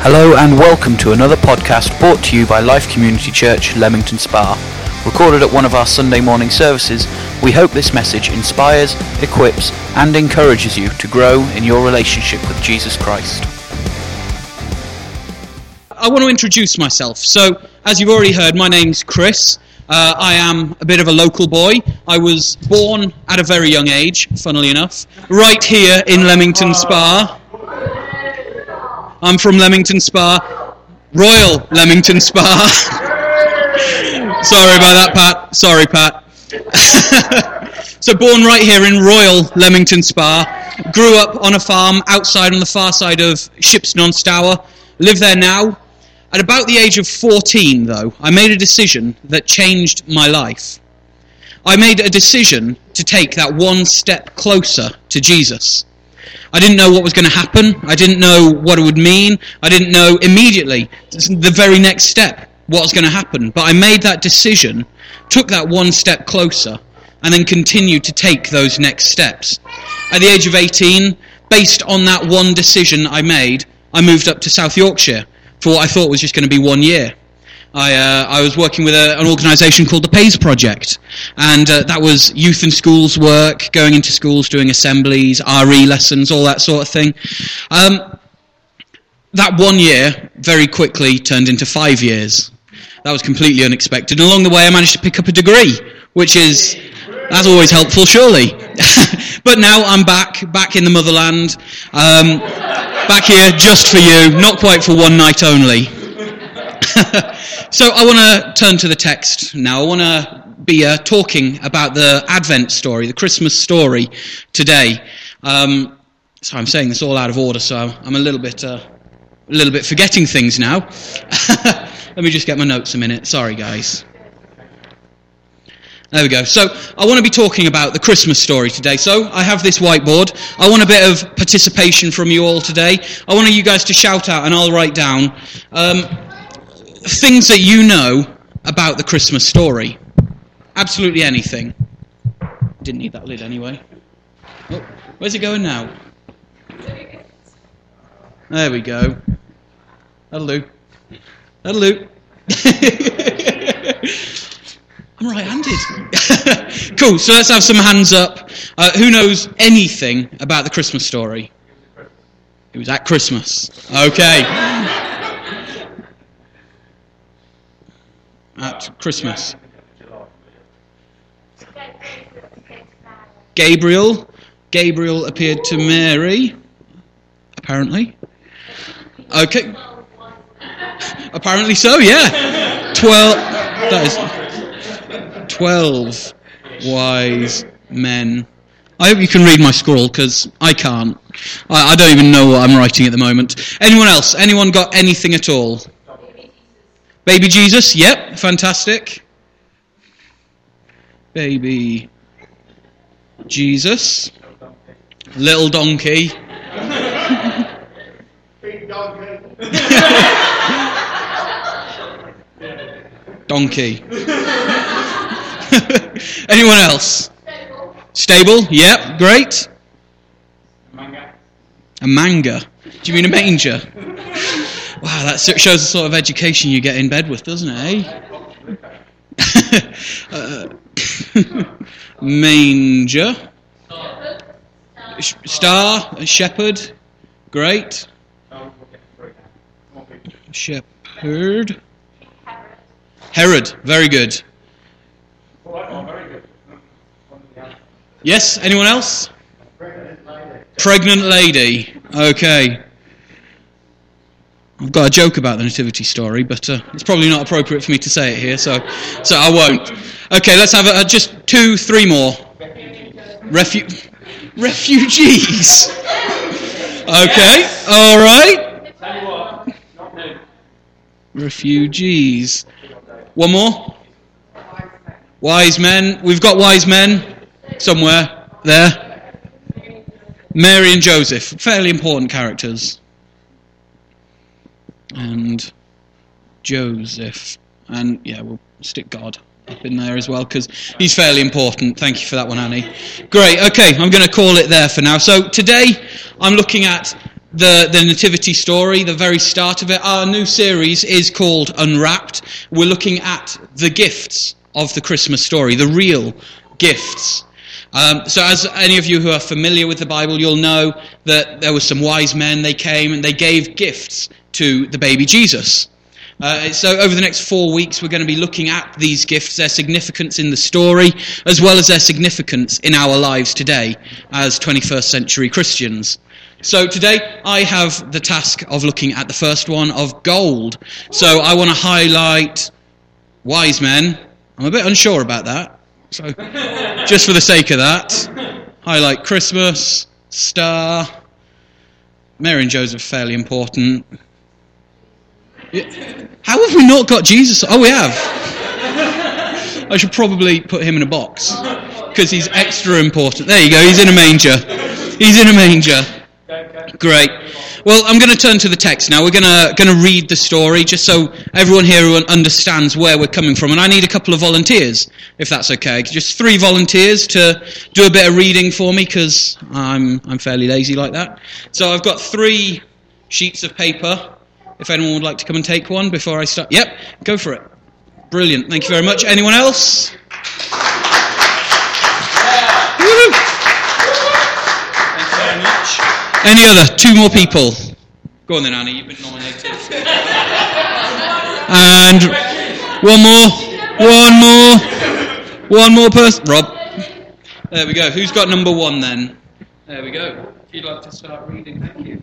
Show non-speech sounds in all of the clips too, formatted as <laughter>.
Hello and welcome to another podcast brought to you by Life Community Church, Leamington Spa. Recorded at one of our Sunday morning services, we hope this message inspires, equips, and encourages you to grow in your relationship with Jesus Christ. I want to introduce myself. So, as you've already heard, my name's Chris. Uh, I am a bit of a local boy. I was born at a very young age, funnily enough, right here in Leamington Spa. I'm from Leamington Spa, Royal Leamington Spa. <laughs> Sorry about that, Pat. Sorry, Pat. <laughs> so, born right here in Royal Leamington Spa, grew up on a farm outside on the far side of Shipston on Stour. Live there now. At about the age of 14, though, I made a decision that changed my life. I made a decision to take that one step closer to Jesus. I didn't know what was going to happen. I didn't know what it would mean. I didn't know immediately the very next step what was going to happen. But I made that decision, took that one step closer, and then continued to take those next steps. At the age of 18, based on that one decision I made, I moved up to South Yorkshire for what I thought was just going to be one year. I, uh, I was working with a, an organisation called the Pais Project, and uh, that was youth and schools work, going into schools, doing assemblies, RE lessons, all that sort of thing. Um, that one year very quickly turned into five years. That was completely unexpected. And along the way, I managed to pick up a degree, which is that's always helpful, surely. <laughs> but now I'm back, back in the motherland, um, back here just for you, not quite for one night only. <laughs> so I want to turn to the text now. I want to be uh, talking about the Advent story, the Christmas story today. Um, so I'm saying this all out of order, so I'm a little bit, uh, a little bit forgetting things now. <laughs> Let me just get my notes a minute. Sorry, guys. There we go. So I want to be talking about the Christmas story today. So I have this whiteboard. I want a bit of participation from you all today. I want you guys to shout out, and I'll write down. Um, things that you know about the Christmas story. Absolutely anything. Didn't need that lid anyway. Oh, where's it going now? There we go. That'll do. <laughs> I'm right-handed. <laughs> cool. So let's have some hands up. Uh, who knows anything about the Christmas story? It was at Christmas. Okay. At Christmas? Gabriel. Gabriel appeared to Mary, apparently. Okay. Apparently so, yeah. Twelve. That is twelve wise men. I hope you can read my scroll because I can't. I, I don't even know what I'm writing at the moment. Anyone else? Anyone got anything at all? Baby Jesus, yep, fantastic. Baby Jesus. Little donkey. donkey. <laughs> Anyone else? Stable, yep, great. A manga. Do you mean a manger? Wow, that shows the sort of education you get in bed with, doesn't it, eh? <laughs> uh, <coughs> manger. Star, shepherd. Great. Shepherd. Herod, very good. Yes, anyone else? Pregnant lady. Okay. I've got a joke about the nativity story, but uh, it's probably not appropriate for me to say it here, so so I won't. Okay, let's have a, just two, three more. Refu- refugees. Okay, all right. Refugees. One more. Wise men. We've got wise men somewhere there. Mary and Joseph, fairly important characters and Joseph. And yeah, we'll stick God up in there as well because he's fairly important. Thank you for that one, Annie. Great. Okay, I'm going to call it there for now. So today I'm looking at the, the nativity story, the very start of it. Our new series is called Unwrapped. We're looking at the gifts of the Christmas story, the real gifts. Um, so, as any of you who are familiar with the Bible, you'll know that there were some wise men. They came and they gave gifts to the baby Jesus. Uh, so, over the next four weeks, we're going to be looking at these gifts, their significance in the story, as well as their significance in our lives today as 21st century Christians. So, today I have the task of looking at the first one of gold. So, I want to highlight wise men. I'm a bit unsure about that. So, just for the sake of that, highlight Christmas, star, Mary and Joseph, fairly important. How have we not got Jesus? Oh, we have. I should probably put him in a box because he's extra important. There you go. He's in a manger. He's in a manger. Great. Well, I'm going to turn to the text now. We're going to going to read the story just so everyone here understands where we're coming from. And I need a couple of volunteers, if that's okay. Just three volunteers to do a bit of reading for me because I'm I'm fairly lazy like that. So I've got three sheets of paper. If anyone would like to come and take one before I start, yep, go for it. Brilliant. Thank you very much. Anyone else? Any other? Two more people. Go on then, Annie. You've been nominated. and one more. One more. One more person. Rob. There we go. Who's got number one then? There we go. If you'd like to start reading, thank you.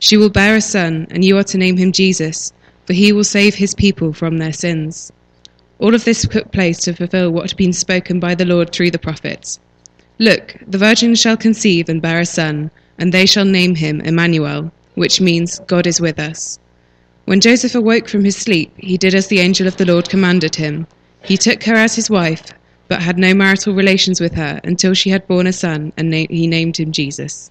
She will bear a son, and you are to name him Jesus, for he will save his people from their sins. All of this took place to fulfill what had been spoken by the Lord through the prophets. Look, the virgin shall conceive and bear a son, and they shall name him Emmanuel, which means God is with us. When Joseph awoke from his sleep, he did as the angel of the Lord commanded him. He took her as his wife, but had no marital relations with her until she had borne a son, and he named him Jesus.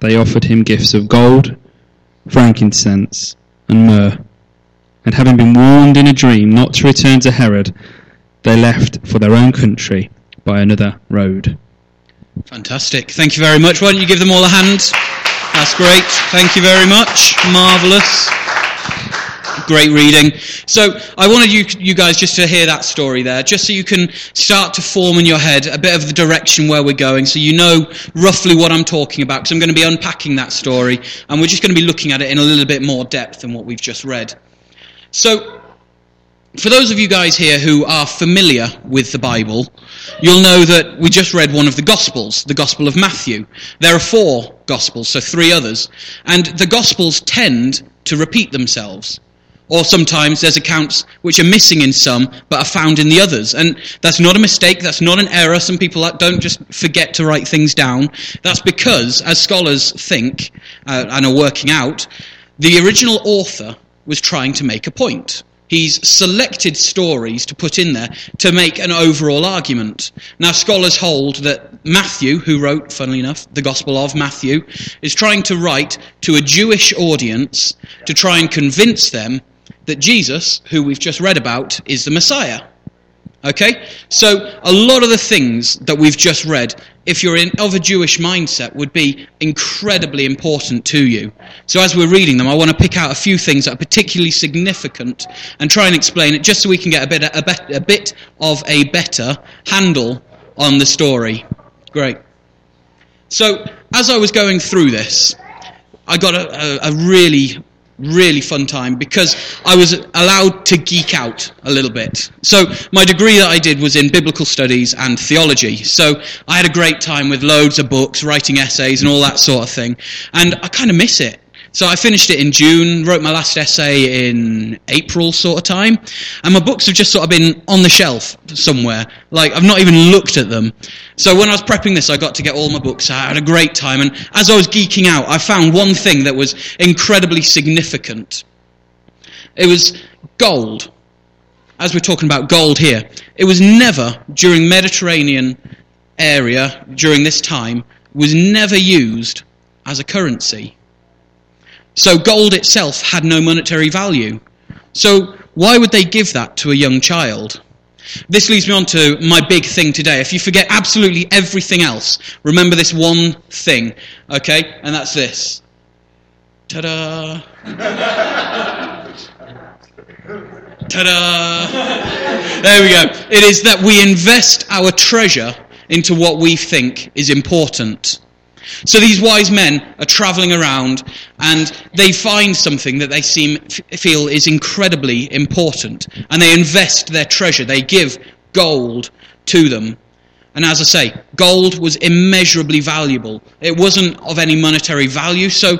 they offered him gifts of gold, frankincense, and myrrh. And having been warned in a dream not to return to Herod, they left for their own country by another road. Fantastic. Thank you very much. Why don't you give them all a hand? That's great. Thank you very much. Marvellous. Great reading. So I wanted you, you guys just to hear that story there, just so you can start to form in your head a bit of the direction where we're going, so you know roughly what I'm talking about, because I'm going to be unpacking that story, and we're just going to be looking at it in a little bit more depth than what we've just read. So for those of you guys here who are familiar with the Bible, you'll know that we just read one of the Gospels, the Gospel of Matthew. There are four Gospels, so three others. And the Gospels tend to repeat themselves. Or sometimes there's accounts which are missing in some but are found in the others. And that's not a mistake, that's not an error. Some people don't just forget to write things down. That's because, as scholars think uh, and are working out, the original author was trying to make a point. He's selected stories to put in there to make an overall argument. Now, scholars hold that Matthew, who wrote, funnily enough, the Gospel of Matthew, is trying to write to a Jewish audience to try and convince them that Jesus, who we've just read about, is the Messiah. Okay? So, a lot of the things that we've just read, if you're in, of a Jewish mindset, would be incredibly important to you. So, as we're reading them, I want to pick out a few things that are particularly significant and try and explain it just so we can get a bit, a, a bit of a better handle on the story. Great. So, as I was going through this, I got a, a, a really really fun time because I was allowed to geek out a little bit. So my degree that I did was in biblical studies and theology. So I had a great time with loads of books, writing essays and all that sort of thing. And I kind of miss it. So I finished it in June, wrote my last essay in April sort of time, and my books have just sort of been on the shelf somewhere. Like I've not even looked at them. So when I was prepping this, I got to get all my books out. I had a great time, and as I was geeking out, I found one thing that was incredibly significant. It was gold. As we're talking about gold here, it was never during Mediterranean area during this time was never used as a currency. So gold itself had no monetary value. So why would they give that to a young child? This leads me on to my big thing today. If you forget absolutely everything else, remember this one thing, okay? And that's this. Ta da! Ta da! There we go. It is that we invest our treasure into what we think is important. So these wise men are traveling around and they find something that they seem feel is incredibly important and they invest their treasure. They give gold to them. And as I say, gold was immeasurably valuable. It wasn't of any monetary value, so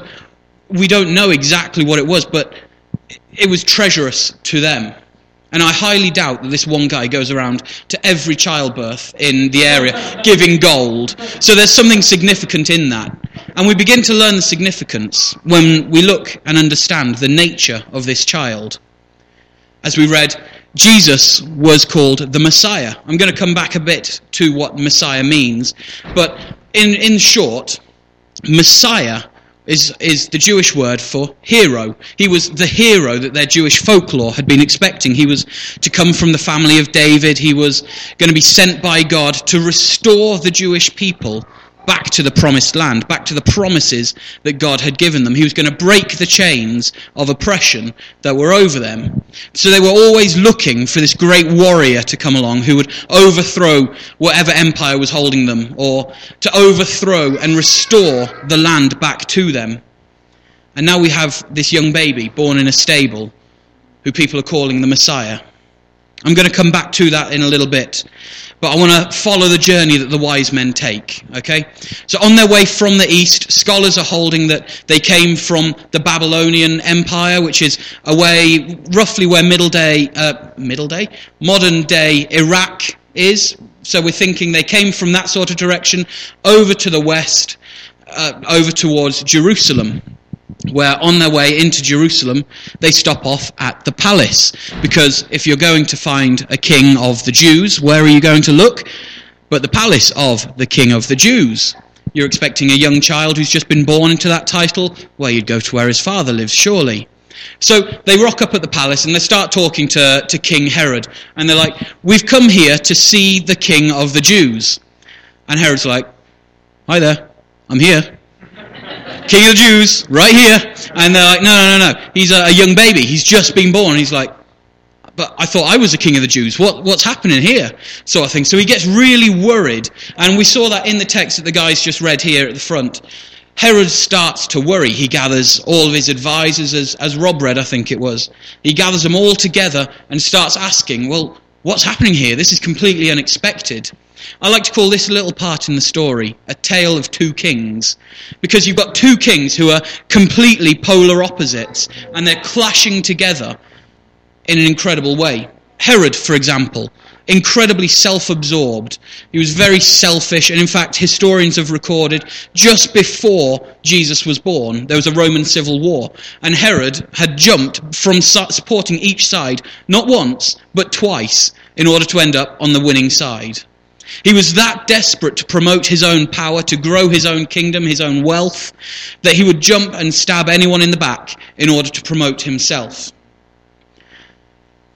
we don't know exactly what it was, but it was treacherous to them. And I highly doubt that this one guy goes around to every childbirth in the area giving gold. So there's something significant in that. And we begin to learn the significance when we look and understand the nature of this child. As we read, Jesus was called the Messiah. I'm going to come back a bit to what Messiah means. But in, in short, Messiah is, is the Jewish word for hero. He was the hero that their Jewish folklore had been expecting. He was to come from the family of David. He was going to be sent by God to restore the Jewish people back to the promised land, back to the promises that God had given them. He was going to break the chains of oppression that were over them. So they were always looking for this great warrior to come along who would overthrow whatever empire was holding them or to overthrow and restore the land back to them. And now we have this young baby born in a stable who people are calling the Messiah. I'm going to come back to that in a little bit. But I want to follow the journey that the wise men take. Okay? So on their way from the east, scholars are holding that they came from the Babylonian Empire, which is away roughly where middle day, uh, middle day? Modern day Iraq is. So we're thinking they came from that sort of direction over to the west, uh, over towards Jerusalem where on their way into Jerusalem, they stop off at the palace. Because if you're going to find a king of the Jews, where are you going to look? But the palace of the king of the Jews. You're expecting a young child who's just been born into that title? Well, you'd go to where his father lives, surely. So they rock up at the palace and they start talking to, to King Herod. And they're like, We've come here to see the king of the Jews. And Herod's like, Hi there, I'm here. King of the Jews, right here. And they're like, no, no, no, no. He's a, a young baby. He's just been born. He's like, but I thought I was the king of the Jews. What, what's happening here? Sort of thing. So he gets really worried. And we saw that in the text that the guys just read here at the front. Herod starts to worry. He gathers all of his advisors, as, as Rob read, I think it was. He gathers them all together and starts asking, well, what's happening here? This is completely unexpected. I like to call this little part in the story a tale of two kings. Because you've got two kings who are completely polar opposites, and they're clashing together in an incredible way. Herod, for example, incredibly self absorbed. He was very selfish, and in fact, historians have recorded just before Jesus was born, there was a Roman civil war, and Herod had jumped from supporting each side, not once, but twice, in order to end up on the winning side. He was that desperate to promote his own power, to grow his own kingdom, his own wealth, that he would jump and stab anyone in the back in order to promote himself.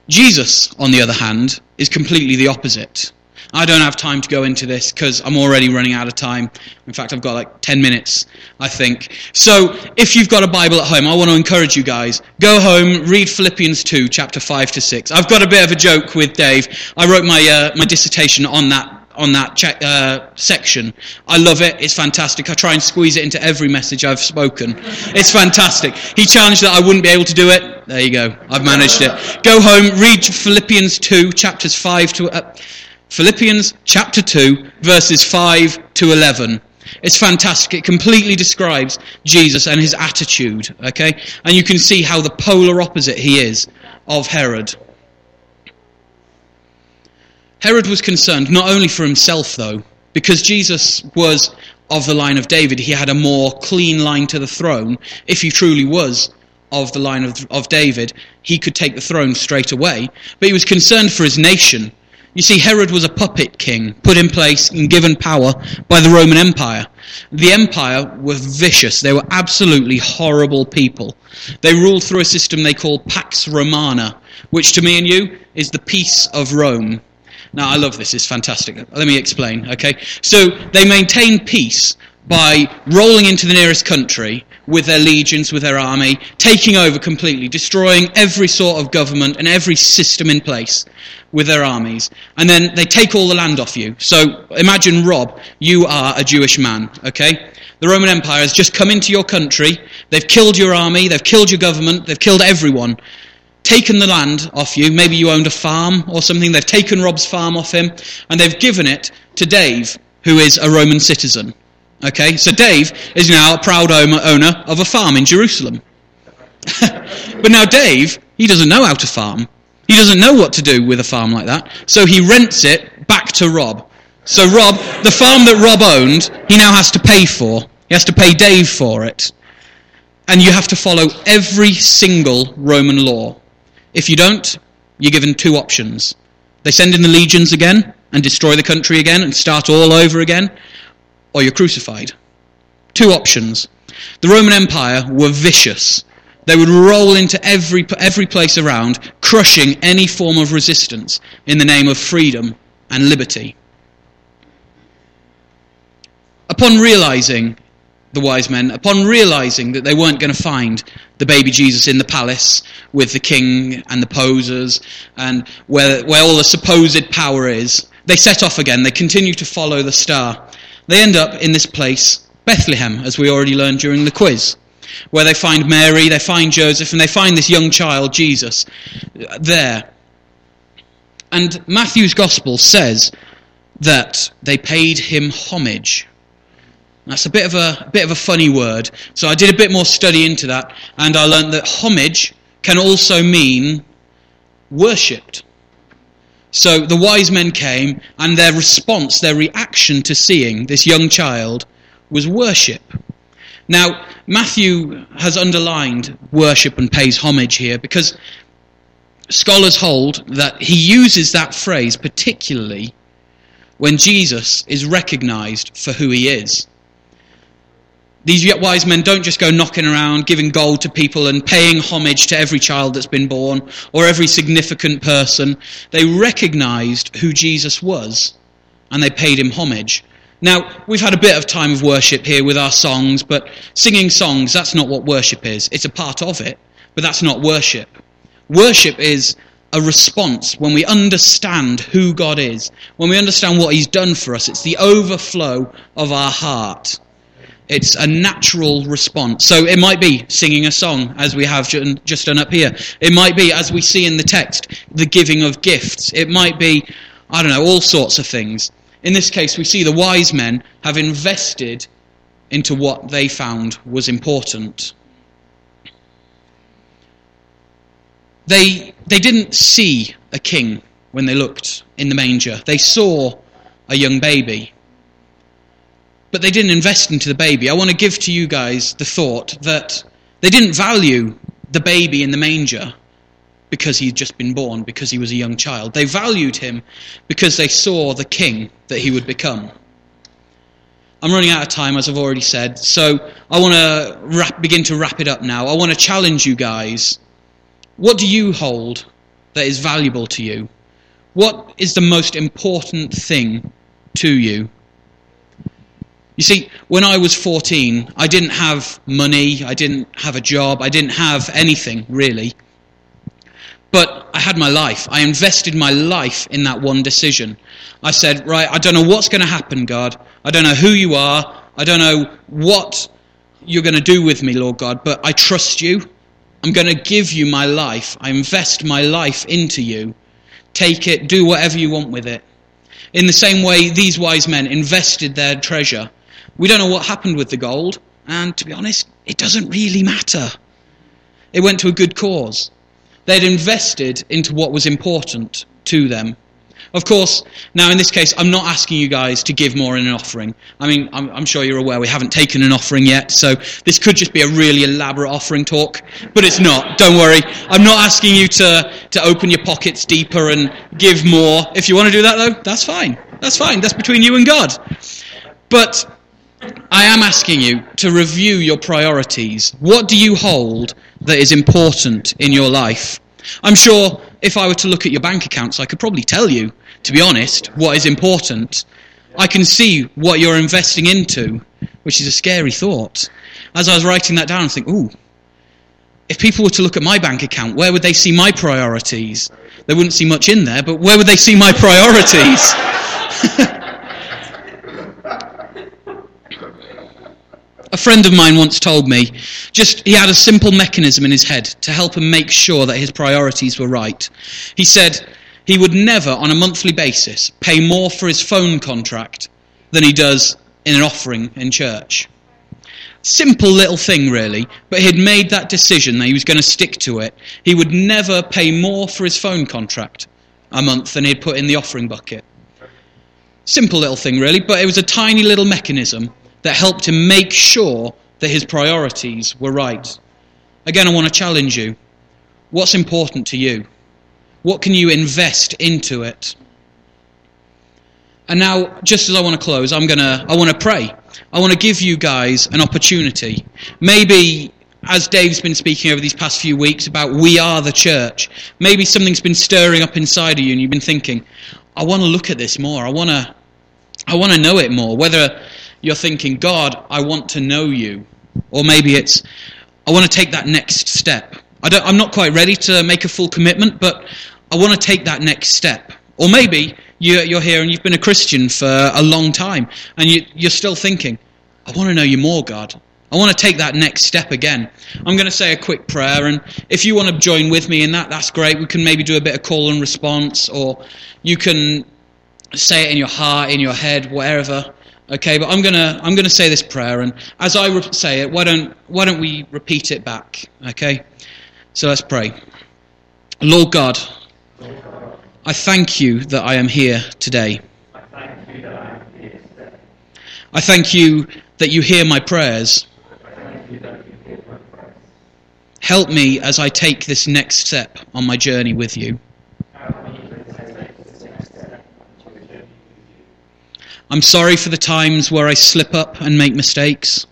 Jesus, on the other hand, is completely the opposite. I don't have time to go into this because I'm already running out of time. In fact, I've got like 10 minutes, I think. So, if you've got a Bible at home, I want to encourage you guys. Go home, read Philippians 2, chapter 5 to 6. I've got a bit of a joke with Dave. I wrote my, uh, my dissertation on that on that check, uh, section. I love it. It's fantastic. I try and squeeze it into every message I've spoken. It's fantastic. He challenged that I wouldn't be able to do it. There you go. I've managed it. Go home, read Philippians 2, chapters 5 to... Uh, Philippians chapter 2, verses 5 to 11. It's fantastic. It completely describes Jesus and his attitude, okay? And you can see how the polar opposite he is of Herod. Herod was concerned not only for himself, though, because Jesus was of the line of David, he had a more clean line to the throne. If he truly was of the line of, of David, he could take the throne straight away. But he was concerned for his nation. You see, Herod was a puppet king, put in place and given power by the Roman Empire. The empire were vicious. They were absolutely horrible people. They ruled through a system they called Pax Romana, which to me and you is the peace of Rome. Now, I love this, it's fantastic. Let me explain, okay? So, they maintain peace by rolling into the nearest country with their legions, with their army, taking over completely, destroying every sort of government and every system in place with their armies. And then they take all the land off you. So imagine, Rob, you are a Jewish man, okay? The Roman Empire has just come into your country, they've killed your army, they've killed your government, they've killed everyone taken the land off you. Maybe you owned a farm or something. They've taken Rob's farm off him and they've given it to Dave, who is a Roman citizen. Okay, so Dave is now a proud owner of a farm in Jerusalem. <laughs> but now Dave, he doesn't know how to farm. He doesn't know what to do with a farm like that. So he rents it back to Rob. So Rob, the farm that Rob owned, he now has to pay for. He has to pay Dave for it. And you have to follow every single Roman law. If you don't, you're given two options. They send in the legions again and destroy the country again and start all over again, or you're crucified. Two options. The Roman Empire were vicious. They would roll into every, every place around, crushing any form of resistance in the name of freedom and liberty. Upon realizing the wise men, upon realizing that they weren't going to find the baby Jesus in the palace with the king and the posers and where, where all the supposed power is, they set off again. They continue to follow the star. They end up in this place, Bethlehem, as we already learned during the quiz, where they find Mary, they find Joseph, and they find this young child, Jesus, there. And Matthew's gospel says that they paid him homage. That's a bit of a, a bit of a funny word. So I did a bit more study into that, and I learned that homage can also mean worshipped. So the wise men came, and their response, their reaction to seeing this young child was worship. Now, Matthew has underlined worship and pays homage here because scholars hold that he uses that phrase particularly when Jesus is recognized for who he is. These wise men don't just go knocking around, giving gold to people and paying homage to every child that's been born or every significant person. They recognized who Jesus was and they paid him homage. Now, we've had a bit of time of worship here with our songs, but singing songs, that's not what worship is. It's a part of it, but that's not worship. Worship is a response when we understand who God is, when we understand what He's done for us. It's the overflow of our heart. It's a natural response. So it might be singing a song, as we have just done up here. It might be, as we see in the text, the giving of gifts. It might be, I don't know, all sorts of things. In this case, we see the wise men have invested into what they found was important. They, they didn't see a king when they looked in the manger. They saw a young baby. But they didn't invest into the baby. I want to give to you guys the thought that they didn't value the baby in the manger because he'd just been born, because he was a young child. They valued him because they saw the king that he would become. I'm running out of time, as I've already said, so I want to wrap, begin to wrap it up now. I want to challenge you guys. What do you hold that is valuable to you? What is the most important thing to you? You see, when I was 14, I didn't have money, I didn't have a job, I didn't have anything, really. But I had my life. I invested my life in that one decision. I said, right, I don't know what's going to happen, God. I don't know who you are. I don't know what you're going to do with me, Lord God, but I trust you. I'm going to give you my life. I invest my life into you. Take it, do whatever you want with it. In the same way, these wise men invested their treasure. We don't know what happened with the gold, and to be honest, it doesn't really matter. It went to a good cause. They'd invested into what was important to them. Of course, now in this case, I'm not asking you guys to give more in an offering. I mean, I'm, I'm, sure you're aware we haven't taken an offering yet, so this could just be a really elaborate offering talk, but it's not. Don't worry. I'm not asking you to, to open your pockets deeper and give more. If you want to do that, though, that's fine. That's fine. That's between you and God. But I am asking you to review your priorities. What do you hold that is important in your life? I'm sure if I were to look at your bank accounts, I could probably tell you, to be honest, what is important. I can see what you're investing into, which is a scary thought. As I was writing that down, I think, ooh, if people were to look at my bank account, where would they see my priorities? They wouldn't see much in there, but where would they see my priorities? <laughs> A friend of mine once told me just he had a simple mechanism in his head to help him make sure that his priorities were right. He said he would never, on a monthly basis, pay more for his phone contract than he does in an offering in church. Simple little thing, really, but he'd made that decision that he was going to stick to it. He would never pay more for his phone contract a month than he'd put in the offering bucket. Simple little thing, really, but it was a tiny little mechanism that helped him make sure that his priorities were right. Again, I want to challenge you. What's important to you? What can you invest into it? And now, just as I want to close, I'm gonna I want to pray. I want to give you guys an opportunity. Maybe as Dave's been speaking over these past few weeks about we are the church, maybe something's been stirring up inside of you and you've been thinking, I want to look at this more. I want to I want to know it more. Whether you're thinking, God, I want to know you. Or maybe it's, I want to take that next step. I am not quite ready to make a full commitment, but I want to take that next step. Or maybe you're here and you've been a Christian for a long time and you, are still thinking, I want to know you more, God. I want to take that next step again. I'm going to say a quick prayer, and if you want to join with me in that, that's great. We can maybe do a bit of call and response, or you can say it in your heart, in your head, wherever. Okay, but I'm gonna I'm gonna say this prayer, and as I re- say it, why don't why don't we repeat it back? Okay, so let's pray. Lord God, I thank you that I am here today. I thank you that hear my prayers. I thank you that you hear my prayers. Help me as I take this next step on my journey with you. I'm sorry for the times where I slip up and make mistakes.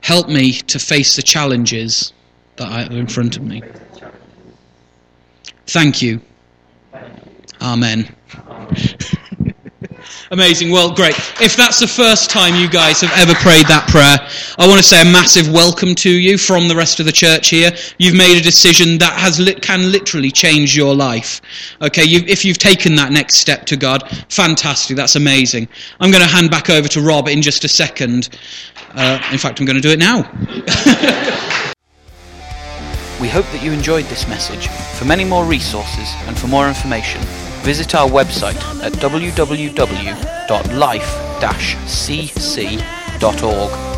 Help me to face the challenges that are in front of me. Thank you. Amen. Amazing. Well, great. If that's the first time you guys have ever prayed that prayer, I want to say a massive welcome to you from the rest of the church here. You've made a decision that has li- can literally change your life. Okay, you, if you've taken that next step to God, fantastic. That's amazing. I'm going to hand back over to Rob in just a second. Uh, in fact, I'm going to do it now. <laughs> We hope that you enjoyed this message. For many more resources and for more information, visit our website at www.life-cc.org